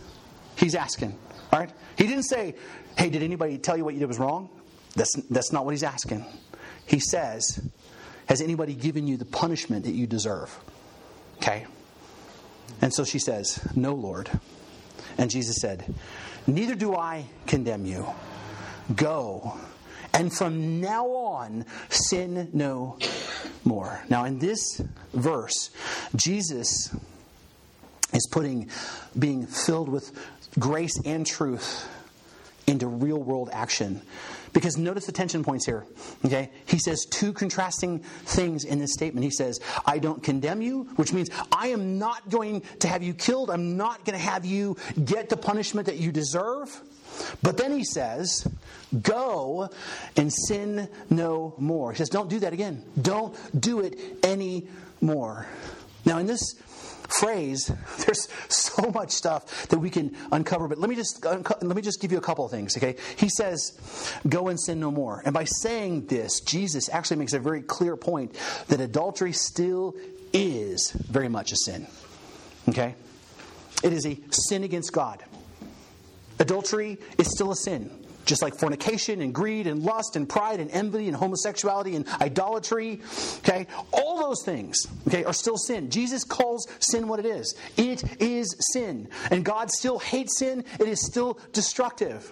he's asking. All right? He didn't say, Hey, did anybody tell you what you did was wrong? That's that's not what he's asking. He says, Has anybody given you the punishment that you deserve? Okay? And so she says, No, Lord. And Jesus said, Neither do I condemn you. Go. And from now on, sin no more. Now, in this verse, Jesus is putting being filled with grace and truth into real world action. Because notice the tension points here. Okay? He says two contrasting things in this statement. He says, I don't condemn you, which means I am not going to have you killed. I'm not going to have you get the punishment that you deserve. But then he says, Go and sin no more. He says, Don't do that again. Don't do it anymore. Now, in this phrase, there's so much stuff that we can uncover. But let me just let me just give you a couple of things. Okay, he says, "Go and sin no more." And by saying this, Jesus actually makes a very clear point that adultery still is very much a sin. Okay, it is a sin against God. Adultery is still a sin just like fornication and greed and lust and pride and envy and homosexuality and idolatry, okay, all those things, okay, are still sin. Jesus calls sin what it is. It is sin. And God still hates sin, it is still destructive.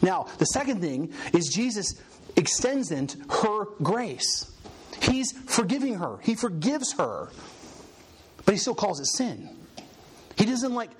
Now, the second thing is Jesus extends then her grace. He's forgiving her, He forgives her, but He still calls it sin. He doesn't like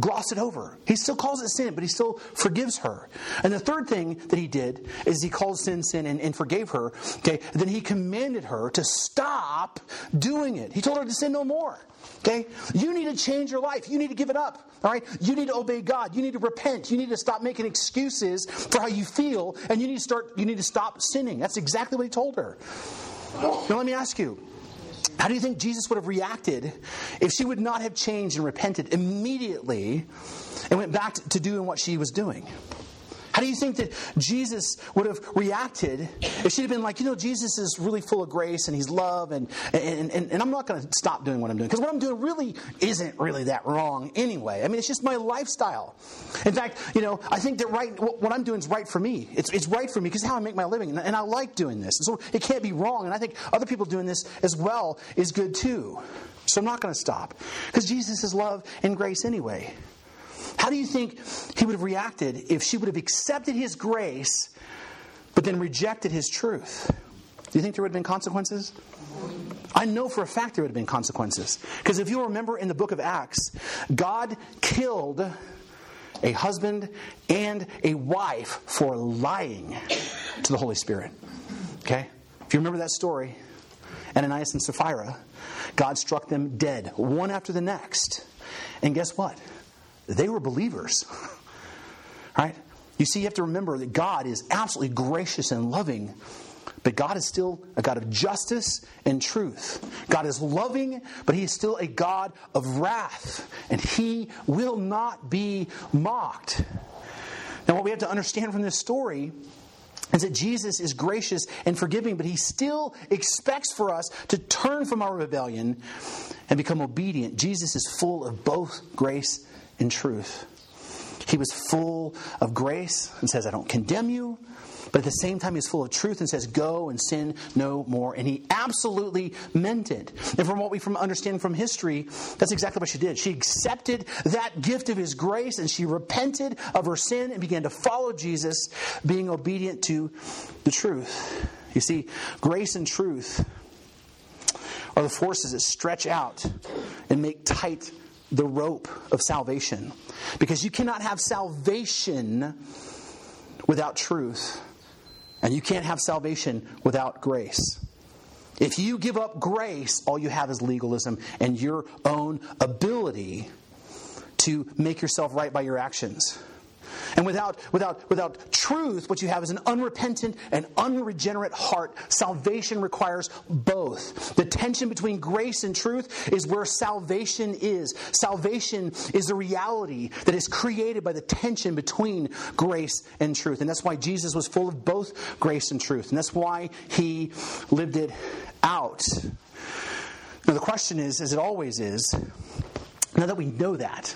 gloss it over. He still calls it sin, but he still forgives her. And the third thing that he did is he called sin sin and, and, forgave her. Okay, then he commanded her to stop doing it. He told her to sin no more. Okay, you need to change your life. You need to give it up. All right, you need to obey God. You need to repent. You need to stop making excuses for how you feel, and you need to start. You need to stop sinning. That's exactly what he told her. Now let me ask you how do you think Jesus would have reacted if she would not have changed and repented immediately and went back to doing what she was doing? How do you think that Jesus would have reacted if she'd have been like, you know, Jesus is really full of grace and he's love and, and, and, and I'm not going to stop doing what I'm doing? Because what I'm doing really isn't really that wrong anyway. I mean, it's just my lifestyle. In fact, you know, I think that right, what I'm doing is right for me. It's, it's right for me because how I make my living and I like doing this. So it can't be wrong. And I think other people doing this as well is good too. So I'm not going to stop because Jesus is love and grace anyway. How do you think he would have reacted if she would have accepted his grace but then rejected his truth? Do you think there would have been consequences? I know for a fact there would have been consequences. Because if you remember in the book of Acts, God killed a husband and a wife for lying to the Holy Spirit. Okay? If you remember that story, Ananias and Sapphira, God struck them dead, one after the next. And guess what? They were believers. right? You see, you have to remember that God is absolutely gracious and loving, but God is still a God of justice and truth. God is loving, but He is still a God of wrath, and He will not be mocked. Now, what we have to understand from this story is that Jesus is gracious and forgiving, but He still expects for us to turn from our rebellion and become obedient. Jesus is full of both grace in truth. He was full of grace and says, I don't condemn you. But at the same time, he's full of truth and says, Go and sin no more. And he absolutely meant it. And from what we from understand from history, that's exactly what she did. She accepted that gift of his grace and she repented of her sin and began to follow Jesus, being obedient to the truth. You see, grace and truth are the forces that stretch out and make tight the rope of salvation. Because you cannot have salvation without truth, and you can't have salvation without grace. If you give up grace, all you have is legalism and your own ability to make yourself right by your actions. And without, without, without truth, what you have is an unrepentant and unregenerate heart. Salvation requires both. The tension between grace and truth is where salvation is. Salvation is a reality that is created by the tension between grace and truth. And that's why Jesus was full of both grace and truth. And that's why he lived it out. Now, the question is, as it always is, now that we know that,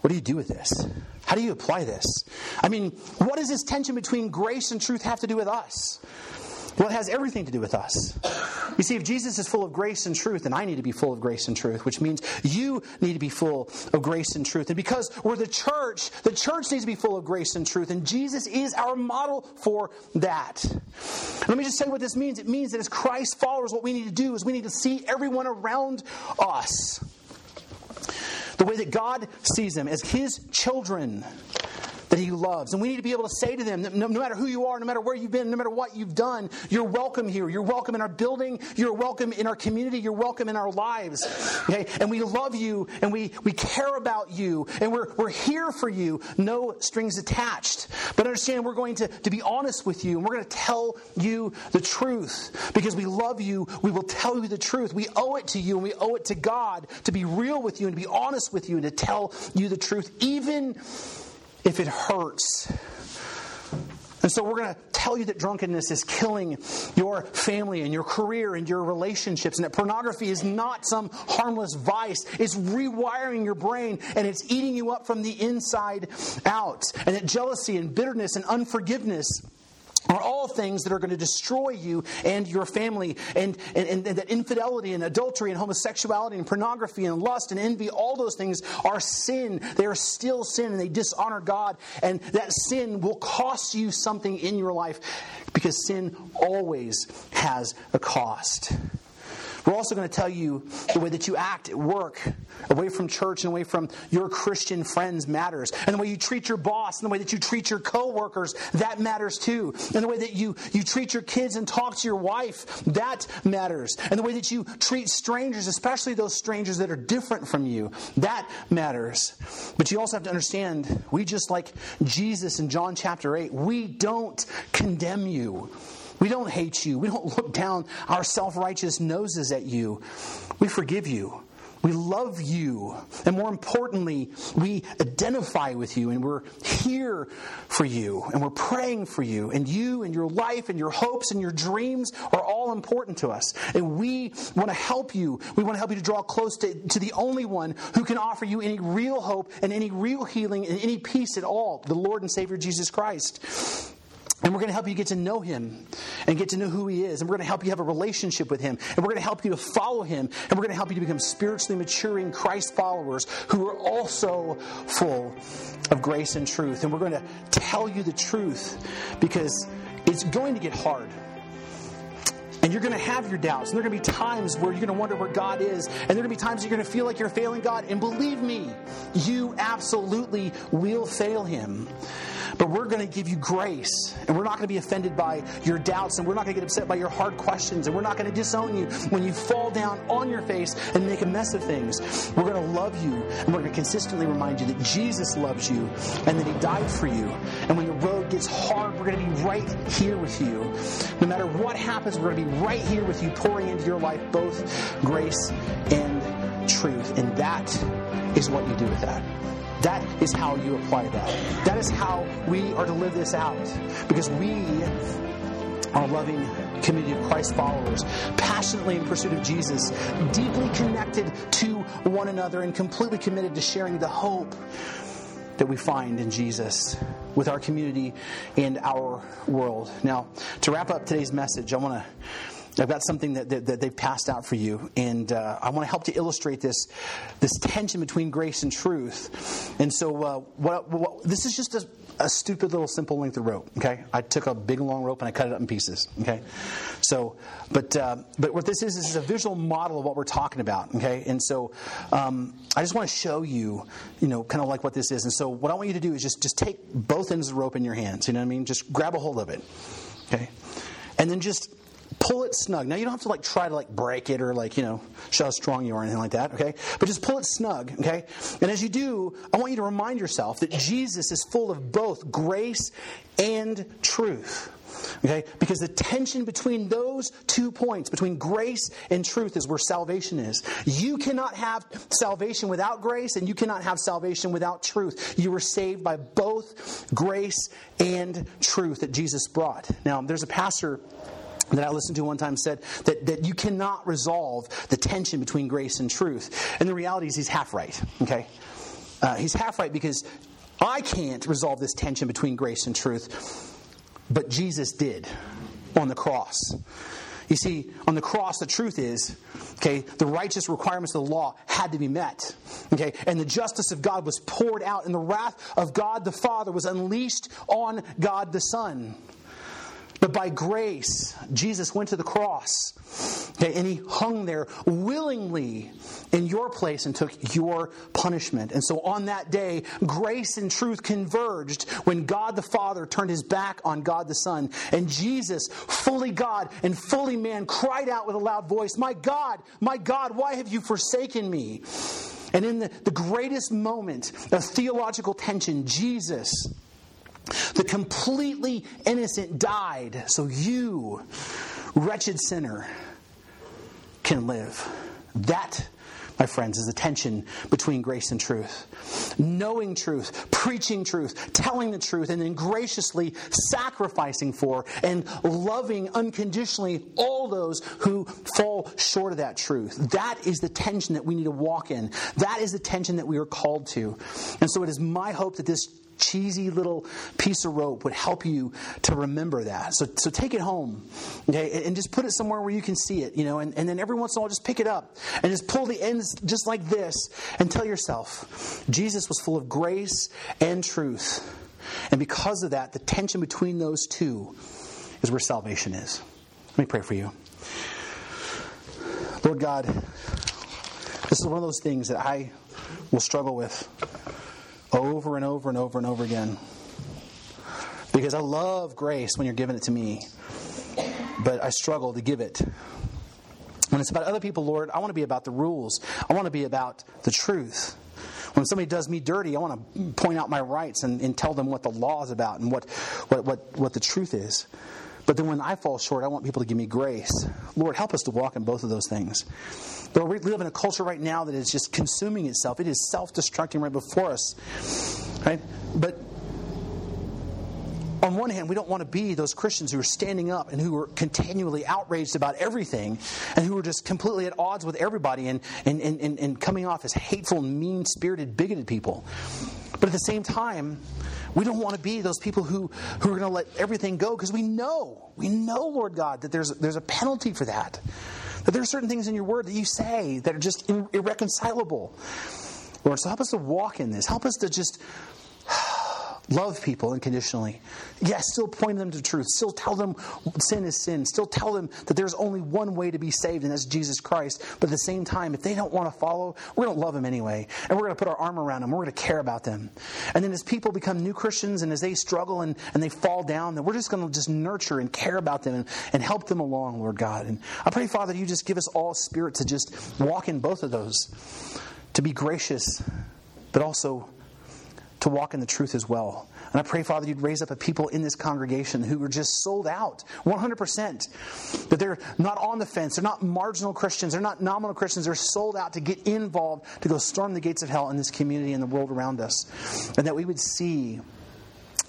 what do you do with this? How do you apply this? I mean, what does this tension between grace and truth have to do with us? Well, it has everything to do with us. You see, if Jesus is full of grace and truth, then I need to be full of grace and truth, which means you need to be full of grace and truth. And because we're the church, the church needs to be full of grace and truth. And Jesus is our model for that. Let me just say what this means. It means that as Christ followers, what we need to do is we need to see everyone around us the way that God sees them as His children that He loves. And we need to be able to say to them no, no, matter who you are, no matter where you've been, no matter what you've done, you're welcome here. You're welcome in our building. You're welcome in our community. You're welcome in our lives. Okay? And we love you and we, we care about you and we're, we're here for you. No strings attached. But understand, we're going to, to be honest with you and we're going to tell you the truth. Because we love you, we will tell you the truth. We owe it to you and we owe it to God to be real with you and to be honest with you and to tell you the truth, even if it hurts. And so we're going to tell you that drunkenness is killing your family and your career and your relationships, and that pornography is not some harmless vice. It's rewiring your brain and it's eating you up from the inside out. And that jealousy and bitterness and unforgiveness are all things that are going to destroy you and your family. And, and, and, that infidelity and adultery and homosexuality and pornography and lust and envy, all those things are sin. They are still sin and they dishonor God. And that sin will cost you something in your life because sin always has a cost. We're also going to tell you the way that you act at work, away from church and away from your Christian friends matters. And the way you treat your boss and the way that you treat your coworkers, that matters too. And the way that you, you treat your kids and talk to your wife, that matters. And the way that you treat strangers, especially those strangers that are different from you, that matters. But you also have to understand, we just like Jesus in John chapter 8, we don't condemn you. We don't hate you. We don't look down our self righteous noses at you. We forgive you. We love you. And more importantly, we identify with you and we're here for you and we're praying for you. And you and your life and your hopes and your dreams are all important to us. And we want to help you. We want to help you to draw close to, to the only one who can offer you any real hope and any real healing and any peace at all the Lord and Savior Jesus Christ. And we're going to help you get to know him and get to know who he is. And we're going to help you have a relationship with him. And we're going to help you to follow him. And we're going to help you to become spiritually maturing Christ followers who are also full of grace and truth. And we're going to tell you the truth because it's going to get hard. And you're going to have your doubts. And there are going to be times where you're going to wonder where God is. And there are going to be times you're going to feel like you're failing God. And believe me, you absolutely will fail him. But we're going to give you grace. And we're not going to be offended by your doubts. And we're not going to get upset by your hard questions. And we're not going to disown you when you fall down on your face and make a mess of things. We're going to love you. And we're going to consistently remind you that Jesus loves you and that He died for you. And when the road gets hard, we're going to be right here with you. No matter what happens, we're going to be right here with you, pouring into your life both grace and truth. And that is what you do with that. That is how you apply that. That is how we are to live this out. Because we are a loving community of Christ followers, passionately in pursuit of Jesus, deeply connected to one another, and completely committed to sharing the hope that we find in Jesus with our community and our world. Now, to wrap up today's message, I want to I've got something that, that, that they've passed out for you, and uh, I want to help to illustrate this this tension between grace and truth. And so, uh, what, what, this is just a, a, stupid little simple length of rope. Okay, I took a big long rope and I cut it up in pieces. Okay, so but uh, but what this is, is a visual model of what we're talking about. Okay, and so um, I just want to show you, you know, kind of like what this is. And so, what I want you to do is just just take both ends of the rope in your hands. You know what I mean? Just grab a hold of it. Okay, and then just pull it snug. Now you don't have to like try to like break it or like, you know, show how strong you are or anything like that, okay? But just pull it snug, okay? And as you do, I want you to remind yourself that Jesus is full of both grace and truth. Okay? Because the tension between those two points, between grace and truth, is where salvation is. You cannot have salvation without grace, and you cannot have salvation without truth. You were saved by both grace and truth that Jesus brought. Now, there's a pastor that I listened to one time said that, that you cannot resolve the tension between grace and truth. And the reality is he's half right, okay? Uh, he's half right because I can't resolve this tension between grace and truth, but Jesus did on the cross. You see, on the cross, the truth is, okay, the righteous requirements of the law had to be met. Okay, and the justice of God was poured out, and the wrath of God the Father was unleashed on God the Son. But by grace, Jesus went to the cross okay, and he hung there willingly in your place and took your punishment. And so on that day, grace and truth converged when God the Father turned his back on God the Son. And Jesus, fully God and fully man, cried out with a loud voice, My God, my God, why have you forsaken me? And in the, the greatest moment of theological tension, Jesus the completely innocent died so you, wretched sinner, can live. That, my friends, is the tension between grace and truth. Knowing truth, preaching truth, telling the truth, and then graciously sacrificing for and loving unconditionally all those who fall short of that truth. That is the tension that we need to walk in. That is the tension that we are called to. And so it is my hope that this cheesy little piece of rope would help you to remember that. So, so take it home, okay, and just put it somewhere where you can see it, you know, and, and then every once in a while just pick it up and just pull the ends just like this and tell yourself Jesus was full of grace and truth. And because of that, the tension between those two is where salvation is. Let me pray for you. Lord God, this is one of those things that I will struggle with over and over and over and over again. Because I love grace when you're giving it to me, but I struggle to give it. When it's about other people, Lord, I want to be about the rules. I want to be about the truth. When somebody does me dirty, I want to point out my rights and, and tell them what the law is about and what, what, what, what the truth is. But then when I fall short, I want people to give me grace. Lord, help us to walk in both of those things. But we live in a culture right now that is just consuming itself. It is self destructing right before us. Right? But on one hand, we don't want to be those Christians who are standing up and who are continually outraged about everything and who are just completely at odds with everybody and, and, and, and coming off as hateful, mean spirited, bigoted people. But at the same time, we don't want to be those people who, who are going to let everything go because we know, we know, Lord God, that there's, there's a penalty for that. That there are certain things in your word that you say that are just irreconcilable. Lord, so help us to walk in this. Help us to just love people unconditionally. Yes, still point them to truth. Still tell them sin is sin. Still tell them that there's only one way to be saved, and that's Jesus Christ. But at the same time, if they don't want to follow, we're going to love them anyway. And we're going to put our arm around them. We're going to care about them. And then as people become new Christians and as they struggle and, and they fall down, then we're just going to just nurture and care about them and, and help them along, Lord God. And I pray, Father, you just give us all spirit to just walk in both of those, to be gracious, but also to walk in the truth as well. And I pray, Father, you'd raise up a people in this congregation who are just sold out 100%. That they're not on the fence. They're not marginal Christians. They're not nominal Christians. They're sold out to get involved, to go storm the gates of hell in this community and the world around us. And that we would see,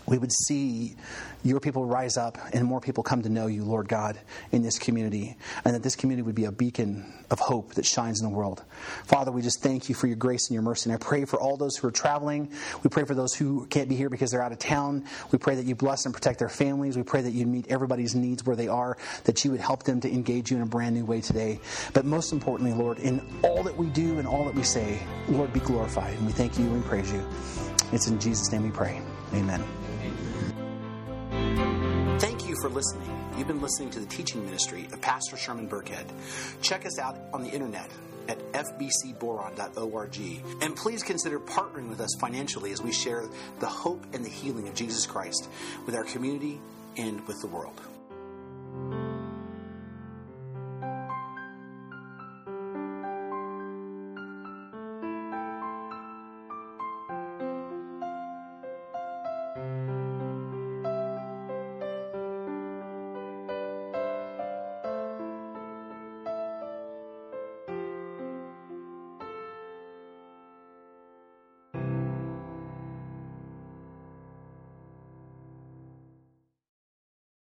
we would see your people rise up and more people come to know you, Lord God, in this community, and that this community would be a beacon of hope that shines in the world. Father, we just thank you for your grace and your mercy. And I pray for all those who are traveling. We pray for those who can't be here because they're out of town. We pray that you bless and protect their families. We pray that you meet everybody's needs where they are, that you would help them to engage you in a brand new way today. But most importantly, Lord, in all that we do and all that we say, Lord, be glorified. And we thank you and praise you. It's in Jesus' name we pray. Amen for listening. You've been listening to the teaching ministry of Pastor Sherman Burkhead. Check us out on the internet at fbcboron.org. And please consider partnering with us financially as we share the hope and the healing of Jesus Christ with our community and with the world.